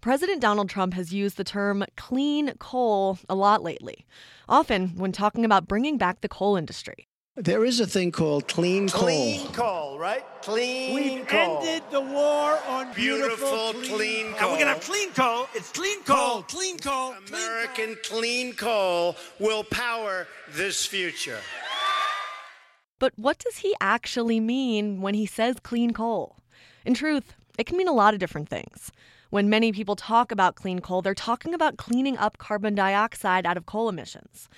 President Donald Trump has used the term clean coal a lot lately, often when talking about bringing back the coal industry. There is a thing called clean coal. Clean coal, right? Clean We've coal. ended the war on Beautiful, beautiful, clean And coal. we're gonna have clean coal. It's clean coal. Clean coal. clean American clean coal will power this future. But what does he actually mean when he says clean coal? In truth, it can mean a lot of different things. When many people talk about clean coal, they're talking about cleaning up carbon dioxide out of coal emissions.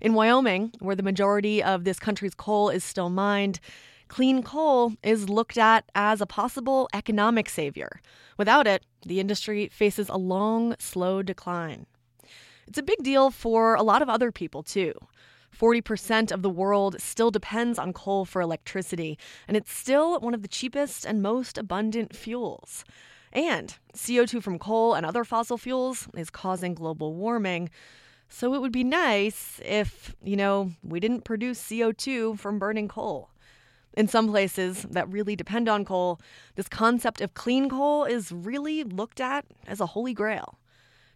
In Wyoming, where the majority of this country's coal is still mined, clean coal is looked at as a possible economic savior. Without it, the industry faces a long, slow decline. It's a big deal for a lot of other people, too. 40% of the world still depends on coal for electricity, and it's still one of the cheapest and most abundant fuels. And CO2 from coal and other fossil fuels is causing global warming. So it would be nice if, you know, we didn't produce CO2 from burning coal. In some places that really depend on coal, this concept of clean coal is really looked at as a holy grail.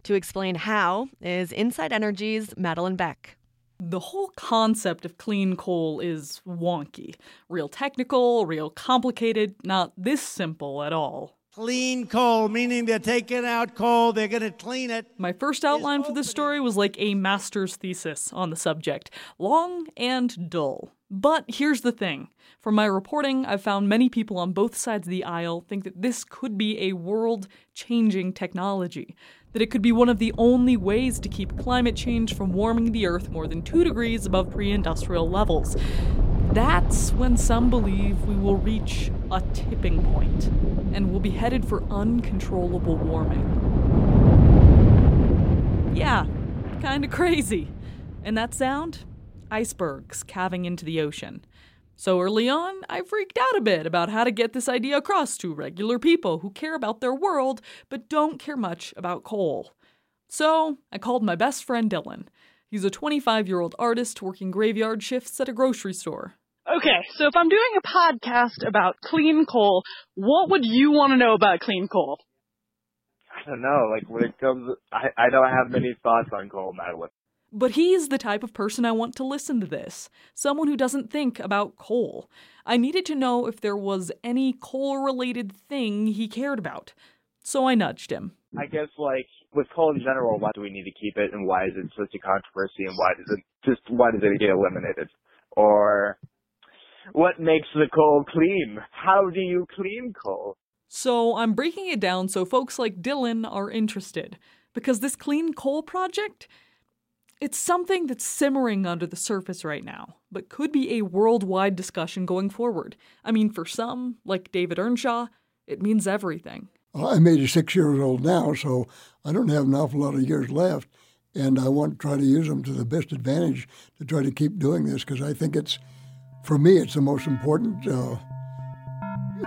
To explain how is Inside Energy's Madelyn Beck. The whole concept of clean coal is wonky. Real technical, real complicated, not this simple at all. Clean coal, meaning they're taking out coal, they're gonna clean it. My first outline for this story was like a master's thesis on the subject long and dull. But here's the thing from my reporting, I've found many people on both sides of the aisle think that this could be a world changing technology, that it could be one of the only ways to keep climate change from warming the Earth more than 2 degrees above pre industrial levels. That's when some believe we will reach a tipping point and will be headed for uncontrollable warming. Yeah, kinda crazy. And that sound? Icebergs calving into the ocean. So early on, I freaked out a bit about how to get this idea across to regular people who care about their world but don't care much about coal. So I called my best friend Dylan. He's a 25 year old artist working graveyard shifts at a grocery store. Okay, so if I'm doing a podcast about clean coal, what would you want to know about clean coal? I don't know. Like when it comes, I I don't have many thoughts on coal, Madelyn. But he's the type of person I want to listen to this. Someone who doesn't think about coal. I needed to know if there was any coal related thing he cared about. So I nudged him. I guess like with coal in general, why do we need to keep it, and why is it such a controversy, and why does it just why does it get eliminated, or what makes the coal clean? How do you clean coal? So I'm breaking it down so folks like Dylan are interested. Because this clean coal project, it's something that's simmering under the surface right now, but could be a worldwide discussion going forward. I mean, for some, like David Earnshaw, it means everything. I'm 86 years old now, so I don't have an awful lot of years left, and I want to try to use them to the best advantage to try to keep doing this because I think it's, for me, it's the most important uh,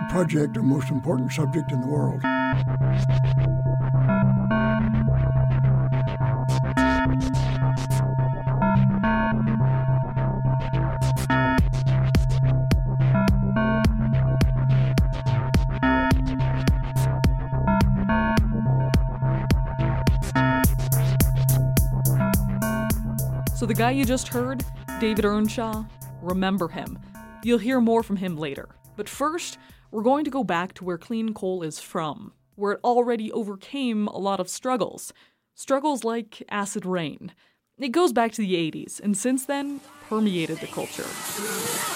project or most important subject in the world. So the guy you just heard, David Earnshaw, remember him. You'll hear more from him later. But first, we're going to go back to where clean coal is from, where it already overcame a lot of struggles. Struggles like acid rain. It goes back to the 80s, and since then, permeated the culture.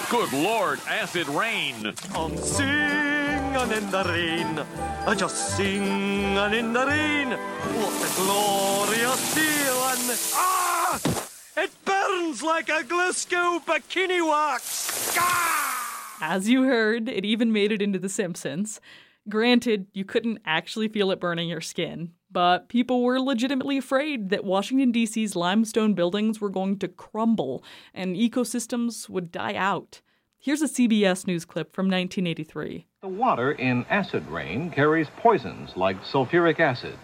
Good Lord, acid rain. I'm singing in the rain. I just singing in the rain. What a glorious feeling. Ah! It burns like a Glasgow bikini wax. As you heard, it even made it into The Simpsons. Granted, you couldn't actually feel it burning your skin, but people were legitimately afraid that Washington, D.C.'s limestone buildings were going to crumble and ecosystems would die out. Here's a CBS News clip from 1983. The water in acid rain carries poisons like sulfuric acid.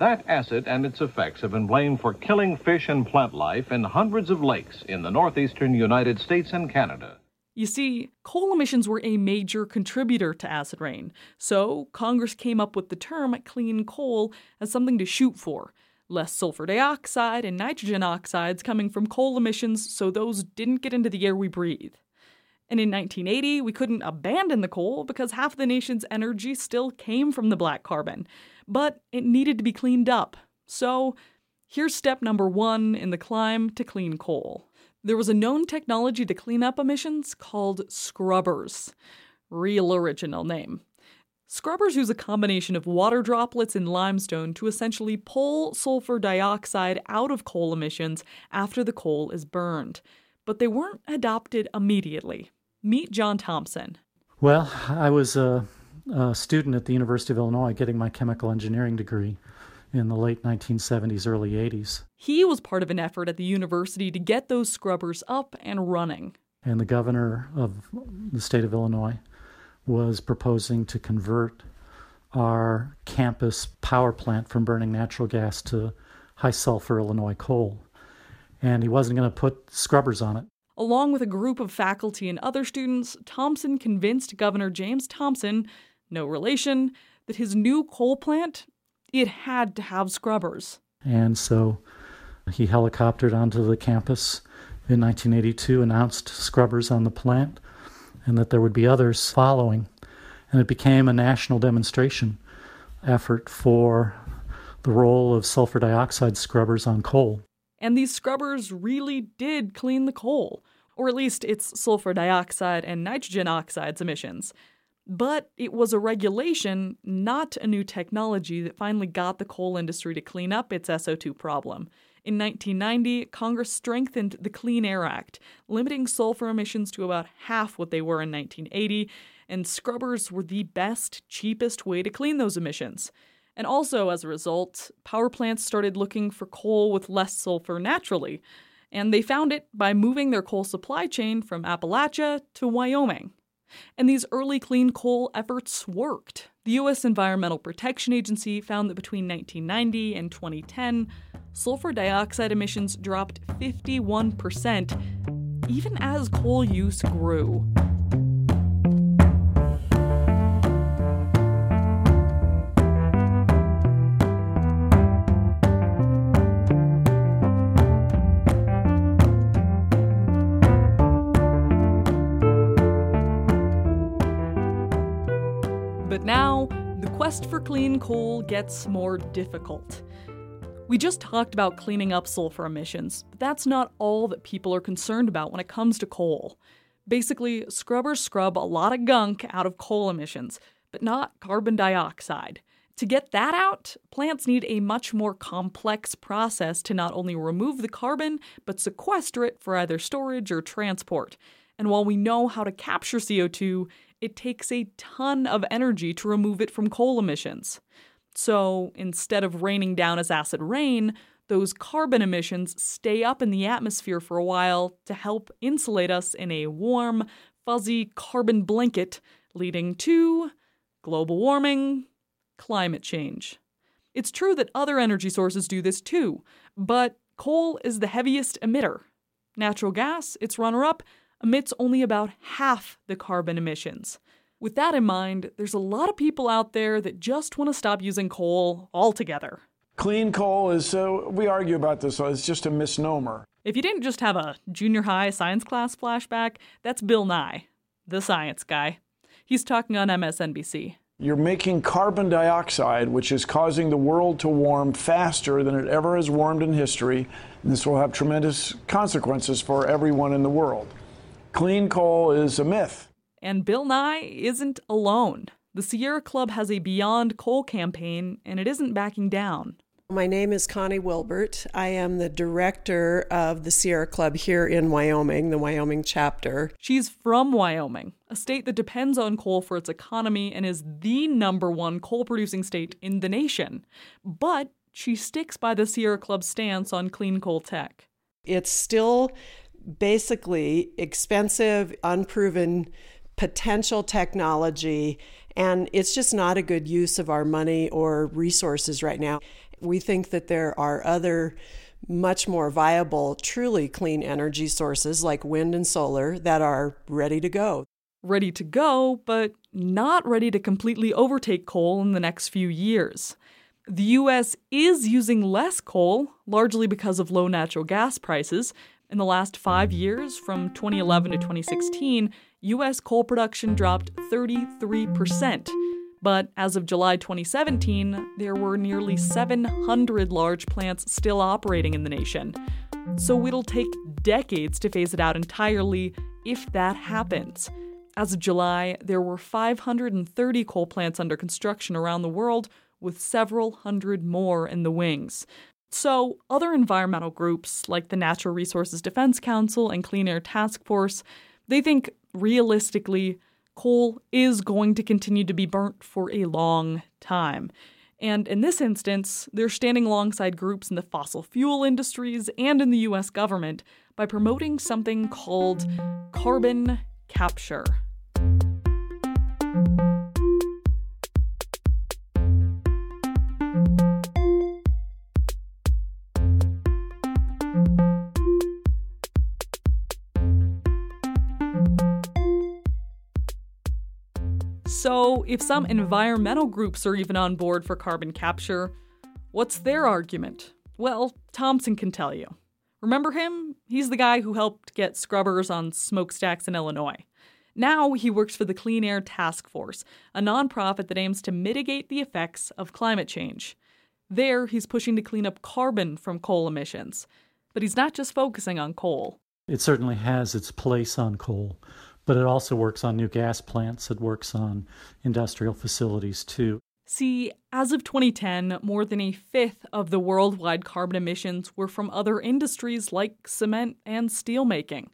That acid and its effects have been blamed for killing fish and plant life in hundreds of lakes in the northeastern United States and Canada. You see, coal emissions were a major contributor to acid rain, so Congress came up with the term clean coal as something to shoot for. Less sulfur dioxide and nitrogen oxides coming from coal emissions so those didn't get into the air we breathe. And in 1980, we couldn't abandon the coal because half the nation's energy still came from the black carbon. But it needed to be cleaned up. So here's step number one in the climb to clean coal. There was a known technology to clean up emissions called scrubbers. Real original name. Scrubbers use a combination of water droplets and limestone to essentially pull sulfur dioxide out of coal emissions after the coal is burned. But they weren't adopted immediately. Meet John Thompson. Well, I was a, a, student at the University of Illinois getting my chemical engineering degree in the late 1970s, early 80s. He was part of an effort at the university to get those scrubbers up and running. And the governor of the state of Illinois was proposing to convert our campus power plant from burning natural gas to high sulfur Illinois coal. And he wasn't going to put scrubbers on it. Along with a group of faculty and other students, Thompson convinced Governor James Thompson, no relation, that his new coal plant it had to have scrubbers. And so he helicoptered onto the campus in 1982, announced scrubbers on the plant, and that there would be others following. And it became a national demonstration effort for the role of sulfur dioxide scrubbers on coal. And these scrubbers really did clean the coal or at least its sulfur dioxide and nitrogen oxides emissions. But it was a regulation, not a new technology, that finally got the coal industry to clean up its SO2 problem. In 1990, Congress strengthened the Clean Air Act, limiting sulfur emissions to about half what they were in 1980, and scrubbers were the best, cheapest way to clean those emissions. And also, as a result, power plants started looking for coal with less sulfur naturally and they found it by moving their coal supply chain from Appalachia to Wyoming. And these early clean coal efforts worked. The U.S. Environmental Protection Agency found that between 1990 and 2010, sulfur dioxide emissions dropped 51%, even as coal use grew. Quest for clean coal gets more difficult. We just talked about cleaning up sulfur emissions, but that's not all that people are concerned about when it comes to coal. Basically, scrubbers scrub a lot of gunk out of coal emissions, but not carbon dioxide. To get that out, plants need a much more complex process to not only remove the carbon, but sequester it for either storage or transport. And while we know how to capture CO2, it takes a ton of energy to remove it from coal emissions. So instead of raining down as acid rain, those carbon emissions stay up in the atmosphere for a while to help insulate us in a warm, fuzzy carbon blanket, leading to global warming, climate change. It's true that other energy sources do this too, but coal is the heaviest emitter. Natural gas, its runner up, emits only about half the carbon emissions. With that in mind, there's a lot of people out there that just want to stop using coal altogether. Clean coal is, uh, we argue about this, it's just a misnomer. If you didn't just have a junior high science class flashback, that's Bill Nye, the science guy. He's talking on MSNBC. You're making carbon dioxide, which is causing the world to warm faster than it ever has warmed in history. And this will have tremendous consequences for everyone in the world. Clean coal is a myth. And Bill Nye isn't alone. The Sierra Club has a Beyond Coal campaign, and it isn't backing down. My name is Connie Wilbert. I am the director of the Sierra Club here in Wyoming, the Wyoming chapter. She's from Wyoming, a state that depends on coal for its economy and is the number one coal producing state in the nation. But she sticks by the Sierra Club's stance on clean coal tech. It's still basically expensive, unproven potential technology, and it's just not a good use of our money or resources right now. We think that there are other much more viable, truly clean energy sources like wind and solar that are ready to go. Ready to go, but not ready to completely overtake coal in the next few years. The US is using less coal, largely because of low natural gas prices. In the last five years, from 2011 to 2016, US coal production dropped 33%. But as of July 2017, there were nearly 700 large plants still operating in the nation. So it'll take decades to phase it out entirely if that happens. As of July, there were 530 coal plants under construction around the world, with several hundred more in the wings. So, other environmental groups like the Natural Resources Defense Council and Clean Air Task Force, they think realistically coal is going to continue to be burnt for a long time. And in this instance, they're standing alongside groups in the fossil fuel industries and in the US government by promoting something called carbon capture. So, if some environmental groups are even on board for carbon capture, what's their argument? Well, Thompson can tell you. Remember him? He's the guy who helped get scrubbers on smokestacks in Illinois. Now he works for the Clean Air Task Force, a nonprofit that aims to mitigate the effects of climate change. There, he's pushing to clean up carbon from coal emissions. But he's not just focusing on coal. It certainly has its place on coal but it also works on new gas plants. It works on industrial facilities too. See, as of 2010, more than a fifth of the worldwide carbon emissions were from other industries like cement and steelmaking.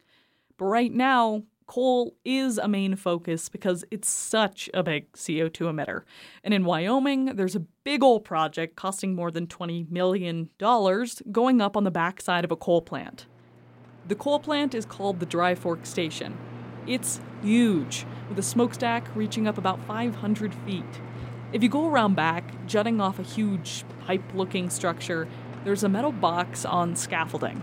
But right now, coal is a main focus because it's such a big CO2 emitter. And in Wyoming, there's a big old project costing more than $20 million going up on the backside of a coal plant. The coal plant is called the Dry Fork Station, it's huge, with a smokestack reaching up about 500 feet. If you go around back, jutting off a huge pipe looking structure, there's a metal box on scaffolding.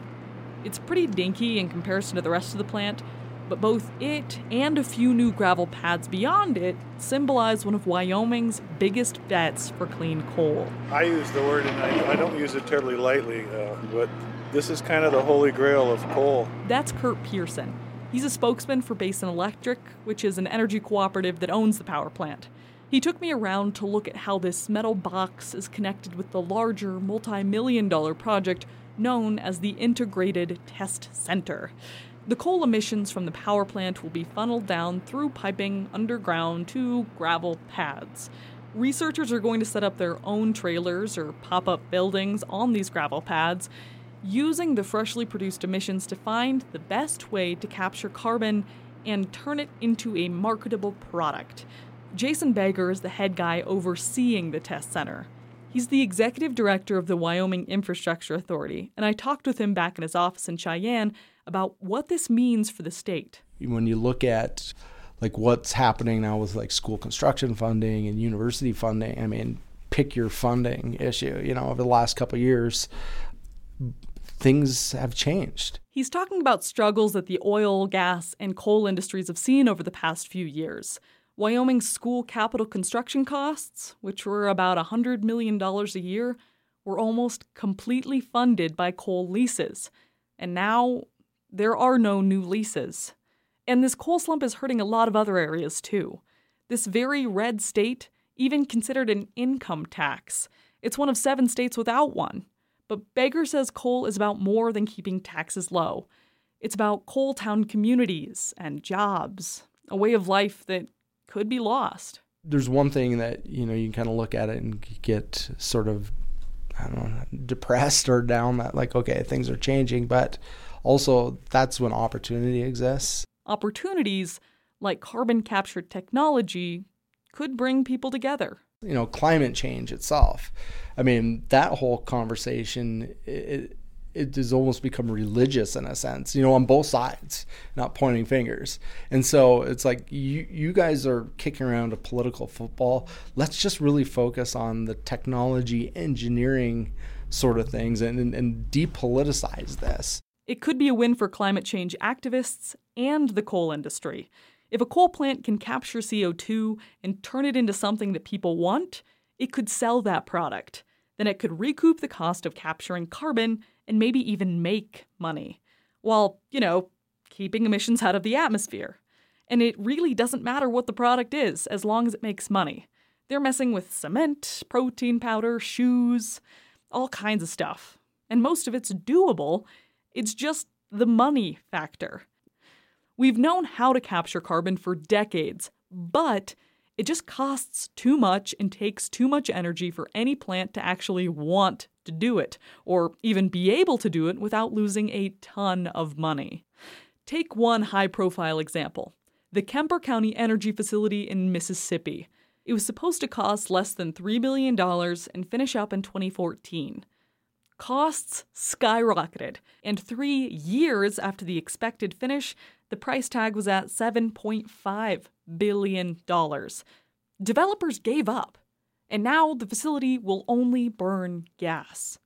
It's pretty dinky in comparison to the rest of the plant, but both it and a few new gravel pads beyond it symbolize one of Wyoming's biggest bets for clean coal. I use the word, and I, I don't use it terribly lightly, uh, but this is kind of the holy grail of coal. That's Kurt Pearson. He's a spokesman for Basin Electric, which is an energy cooperative that owns the power plant. He took me around to look at how this metal box is connected with the larger multi million dollar project known as the Integrated Test Center. The coal emissions from the power plant will be funneled down through piping underground to gravel pads. Researchers are going to set up their own trailers or pop up buildings on these gravel pads using the freshly produced emissions to find the best way to capture carbon and turn it into a marketable product. Jason Begger is the head guy overseeing the test center. He's the executive director of the Wyoming Infrastructure Authority, and I talked with him back in his office in Cheyenne about what this means for the state. When you look at like what's happening now with like school construction funding and university funding, I mean, pick your funding issue, you know, over the last couple years, things have changed. He's talking about struggles that the oil, gas, and coal industries have seen over the past few years. Wyoming's school capital construction costs, which were about $100 million a year, were almost completely funded by coal leases. And now there are no new leases. And this coal slump is hurting a lot of other areas too. This very red state even considered an income tax. It's one of seven states without one. But Begger says coal is about more than keeping taxes low. It's about coal town communities and jobs, a way of life that could be lost. There's one thing that, you know, you can kind of look at it and get sort of, I don't know, depressed or down that, like, okay, things are changing. But also, that's when opportunity exists. Opportunities like carbon capture technology could bring people together you know climate change itself i mean that whole conversation it, it has almost become religious in a sense, you know, on both sides, not pointing fingers. And so it's like you you guys are kicking around a political football. Let's just really focus on the technology, engineering sort of things and, and, and depoliticize this. It could be a win for climate change activists and the coal industry. If a coal plant can capture CO2 and turn it into something that people want, it could sell that product. Then it could recoup the cost of capturing carbon and maybe even make money. While, you know, keeping emissions out of the atmosphere. And it really doesn't matter what the product is as long as it makes money. They're messing with cement, protein powder, shoes, all kinds of stuff. And most of it's doable. It's just the money factor. We've known how to capture carbon for decades, but it just costs too much and takes too much energy for any plant to actually want to do it, or even be able to do it without losing a ton of money. Take one high profile example the Kemper County Energy Facility in Mississippi. It was supposed to cost less than $3 billion and finish up in 2014. Costs skyrocketed, and three years after the expected finish, the price tag was at $7.5 billion. Developers gave up, and now the facility will only burn gas.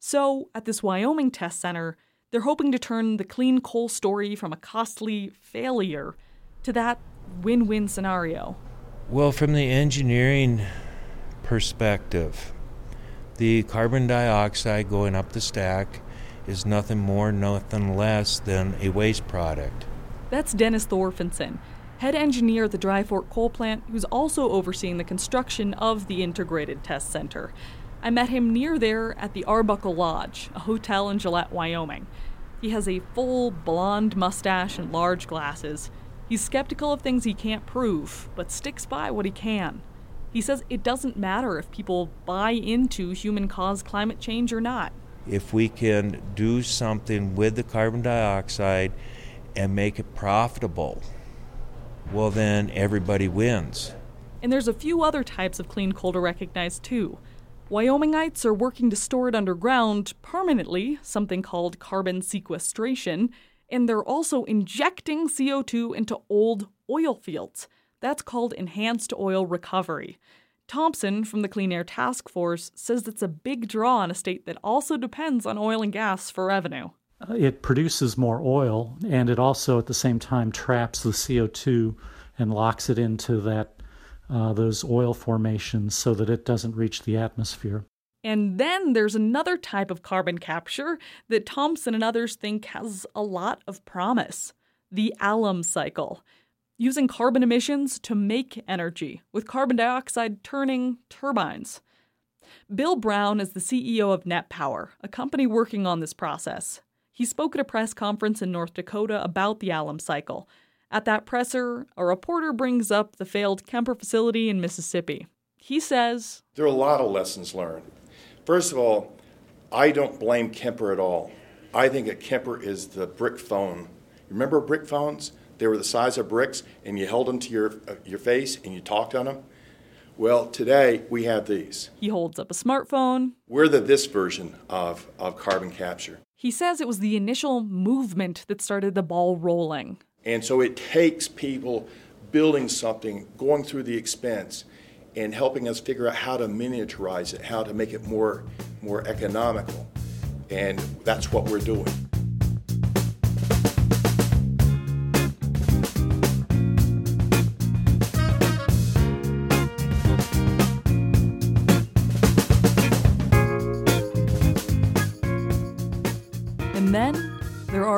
So, at this Wyoming test center, they're hoping to turn the clean coal story from a costly failure to that win win scenario. Well, from the engineering perspective, the carbon dioxide going up the stack is nothing more, nothing less than a waste product. That's Dennis Thorfinson, head engineer at the Dry Fork coal plant, who's also overseeing the construction of the integrated test center. I met him near there at the Arbuckle Lodge, a hotel in Gillette, Wyoming. He has a full blonde mustache and large glasses. He's skeptical of things he can't prove, but sticks by what he can. He says it doesn't matter if people buy into human caused climate change or not. If we can do something with the carbon dioxide and make it profitable, well, then everybody wins. And there's a few other types of clean coal to recognize too. Wyomingites are working to store it underground permanently, something called carbon sequestration, and they're also injecting CO2 into old oil fields. That's called enhanced oil recovery. Thompson from the Clean Air Task Force says it's a big draw in a state that also depends on oil and gas for revenue. Uh, it produces more oil and it also at the same time traps the CO2 and locks it into that uh, those oil formations so that it doesn't reach the atmosphere. And then there's another type of carbon capture that Thompson and others think has a lot of promise the Allam cycle, using carbon emissions to make energy, with carbon dioxide turning turbines. Bill Brown is the CEO of Net Power, a company working on this process. He spoke at a press conference in North Dakota about the Allam cycle. At that presser, a reporter brings up the failed Kemper facility in Mississippi. He says There are a lot of lessons learned. First of all, I don't blame Kemper at all. I think that Kemper is the brick phone. Remember brick phones? They were the size of bricks, and you held them to your, uh, your face and you talked on them. Well, today we have these. He holds up a smartphone. We're the this version of, of carbon capture. He says it was the initial movement that started the ball rolling. And so it takes people building something, going through the expense, and helping us figure out how to miniaturize it, how to make it more, more economical. And that's what we're doing.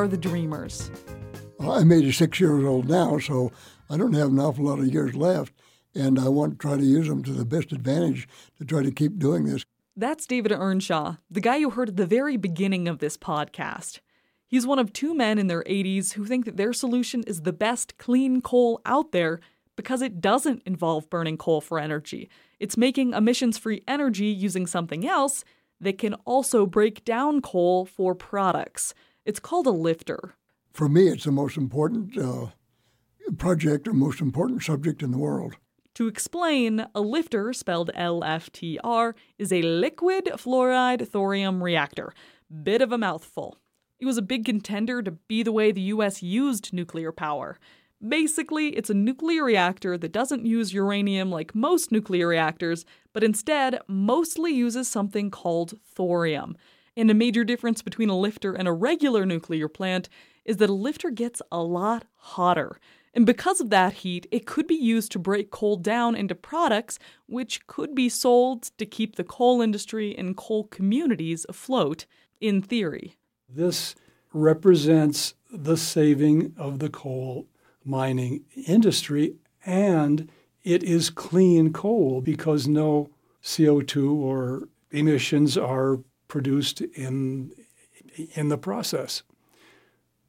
Are the dreamers. I'm 86 years old now, so I don't have an awful lot of years left and I want to try to use them to the best advantage to try to keep doing this. That's David Earnshaw, the guy you heard at the very beginning of this podcast. He's one of two men in their 80s who think that their solution is the best clean coal out there because it doesn't involve burning coal for energy. It's making emissions free energy using something else that can also break down coal for products. It's called a lifter. For me, it's the most important uh, project or most important subject in the world. To explain, a lifter, spelled LFTR, is a liquid fluoride thorium reactor. Bit of a mouthful. It was a big contender to be the way the US used nuclear power. Basically, it's a nuclear reactor that doesn't use uranium like most nuclear reactors, but instead mostly uses something called thorium. And a major difference between a lifter and a regular nuclear plant is that a lifter gets a lot hotter. And because of that heat, it could be used to break coal down into products which could be sold to keep the coal industry and coal communities afloat, in theory. This represents the saving of the coal mining industry, and it is clean coal because no CO2 or emissions are produced in, in the process.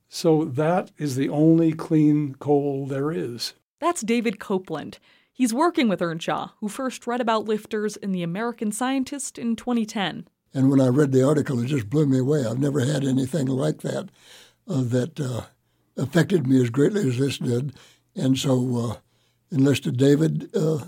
So that is the only clean coal there is. That's David Copeland. He's working with Earnshaw, who first read about lifters in The American Scientist in 2010. And when I read the article, it just blew me away. I've never had anything like that uh, that uh, affected me as greatly as this did. And so uh, enlisted David uh,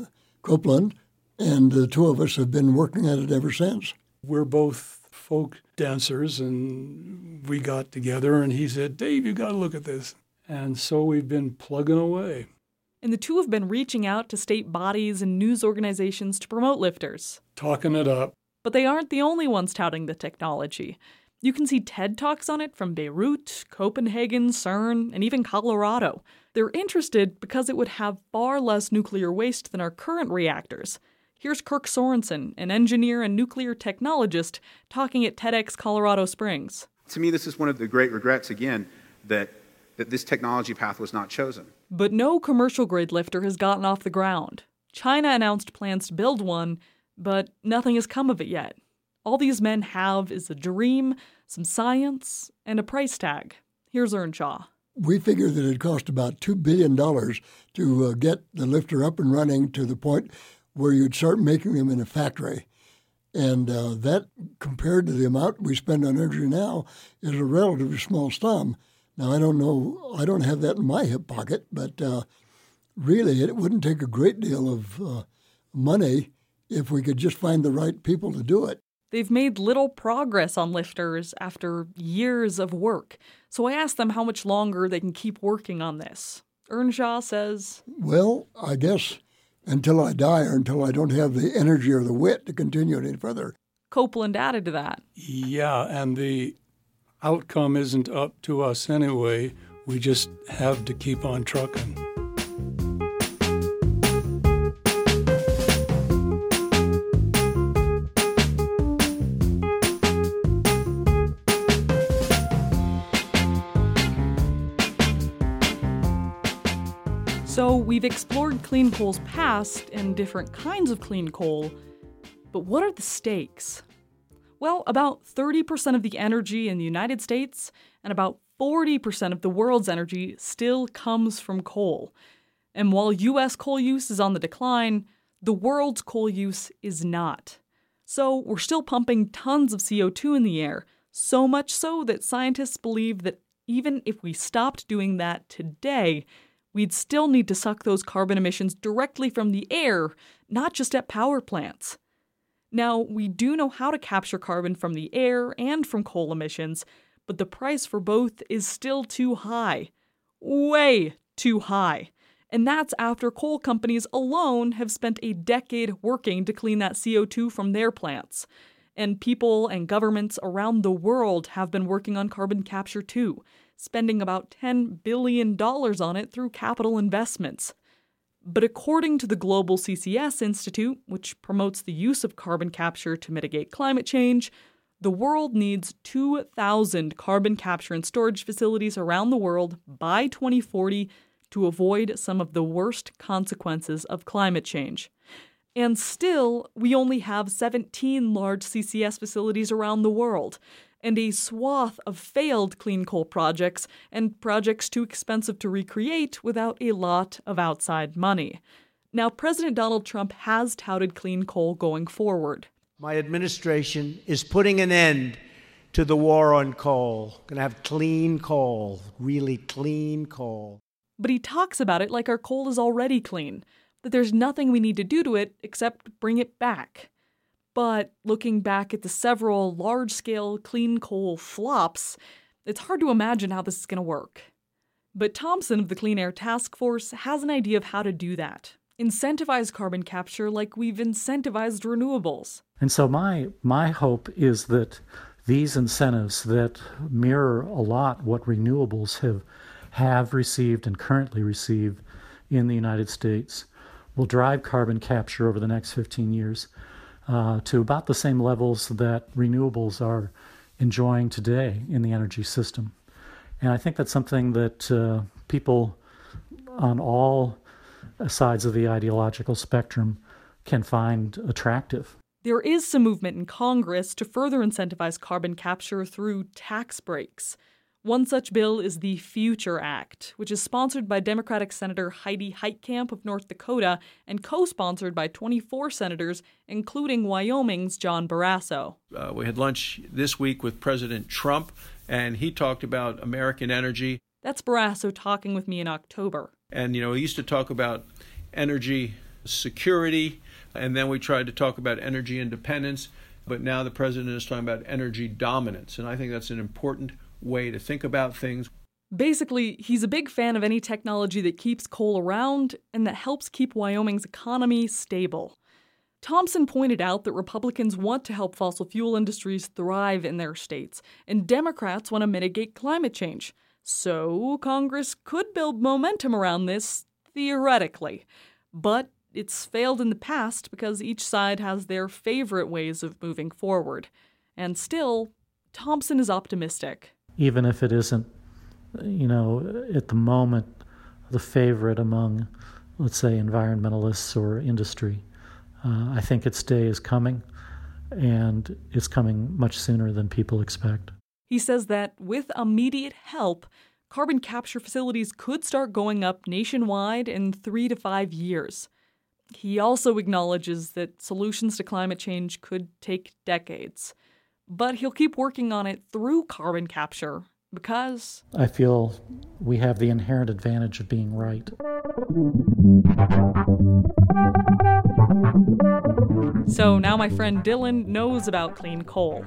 Copeland, and the two of us have been working at it ever since. We're both folk dancers, and we got together, and he said, Dave, you got to look at this. And so we've been plugging away. And the two have been reaching out to state bodies and news organizations to promote lifters. Talking it up. But they aren't the only ones touting the technology. You can see TED Talks on it from Beirut, Copenhagen, CERN, and even Colorado. They're interested because it would have far less nuclear waste than our current reactors. Here's Kirk Sorensen, an engineer and nuclear technologist, talking at TEDx Colorado Springs. To me, this is one of the great regrets, again, that, that this technology path was not chosen. But no commercial grade lifter has gotten off the ground. China announced plans to build one, but nothing has come of it yet. All these men have is a dream, some science, and a price tag. Here's Earnshaw. We figure that it cost about $2 billion to uh, get the lifter up and running to the point where you'd start making them in a factory. And uh, that, compared to the amount we spend on energy now, is a relatively small sum. Now, I don't know, I don't have that in my hip pocket, but uh, really, it wouldn't take a great deal of uh, money if we could just find the right people to do it. They've made little progress on lifters after years of work, so I asked them how much longer they can keep working on this. Earnshaw says, Well, I guess until I die or until I don't have the energy or the wit to continue any further. Copeland added to that. Yeah, and the outcome isn't up to us anyway. We just have to keep on trucking. We've explored clean coal's past and different kinds of clean coal, but what are the stakes? Well, about 30% of the energy in the United States and about 40% of the world's energy still comes from coal. And while US coal use is on the decline, the world's coal use is not. So, we're still pumping tons of CO2 in the air, so much so that scientists believe that even if we stopped doing that today, we'd still need to suck those carbon emissions directly from the air, not just at power plants. Now, we do know how to capture carbon from the air and from coal emissions, but the price for both is still too high. Way too high. And that's after coal companies alone have spent a decade working to clean that CO2 from their plants. And people and governments around the world have been working on carbon capture too spending about $10 billion on it through capital investments. But according to the Global CCS Institute, which promotes the use of carbon capture to mitigate climate change, the world needs 2,000 carbon capture and storage facilities around the world by 2040 to avoid some of the worst consequences of climate change. And still, we only have 17 large CCS facilities around the world, and a swath of failed clean coal projects and projects too expensive to recreate without a lot of outside money. Now, President Donald Trump has touted clean coal going forward. My administration is putting an end to the war on coal. Going to have clean coal, really clean coal. But he talks about it like our coal is already clean, that there's nothing we need to do to it except bring it back. But looking back at the several large scale clean coal flops, it's hard to imagine how this is going to work. But Thompson of the Clean Air Task Force has an idea of how to do that incentivize carbon capture like we've incentivized renewables. And so my my hope is that these incentives that mirror a lot what renewables have have received and currently receive in the United States will drive carbon capture over the next 15 years uh, to about the same levels that renewables are enjoying today in the energy system. And I think that's something that uh, people on all sides of the ideological spectrum can find attractive. There is some movement in Congress to further incentivize carbon capture through tax breaks. One such bill is the Future Act, which is sponsored by Democratic Senator Heidi Heitkamp of North Dakota and co sponsored by 24 senators, including Wyoming's John Barrasso. Uh, we had lunch this week with President Trump, and he talked about American energy. That's Barrasso talking with me in October. And, you know, he used to talk about energy security, and then we tried to talk about energy independence, but now the president is talking about energy dominance. And I think that's an important way to think about things. Basically, he's a big fan of any technology that keeps coal around and that helps keep Wyoming's economy stable. Thompson pointed out that Republicans want to help fossil fuel industries thrive in their states, and Democrats want to mitigate climate change. So, Congress could build momentum around this, theoretically. But it's failed in the past because each side has their favorite ways of moving forward. And still, Thompson is optimistic even if it isn't, you know, at the moment the favorite among, let's say, environmentalists or industry. Uh, I think its day is coming, and it's coming much sooner than people expect. He says that with immediate help, carbon capture facilities could start going up nationwide in three to five years. He also acknowledges that solutions to climate change could take decades but he'll keep working on it through carbon capture because. I feel we have the inherent advantage of being right. So now my friend Dylan knows about clean coal.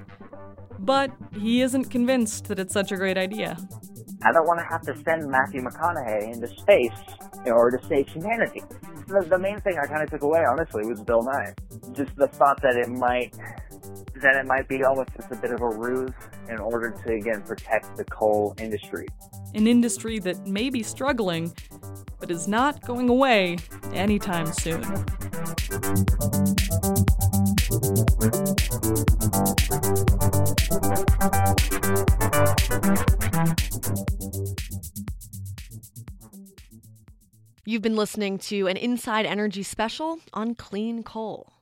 But he isn't convinced that it's such a great idea. I don't want to have to send Matthew McConaughey into space in order to save humanity. The, the main thing I kind of took away, honestly, was Bill Nye. Just the thought that it might that it might be almost just a bit of a ruse in order to again protect the coal industry. An industry that may be struggling, but is not going away anytime soon. You've been listening to an Inside Energy special on clean coal.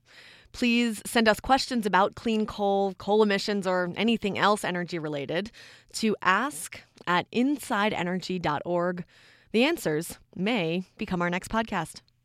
Please send us questions about clean coal, coal emissions, or anything else energy related to ask at insideenergy.org. The answers may become our next podcast.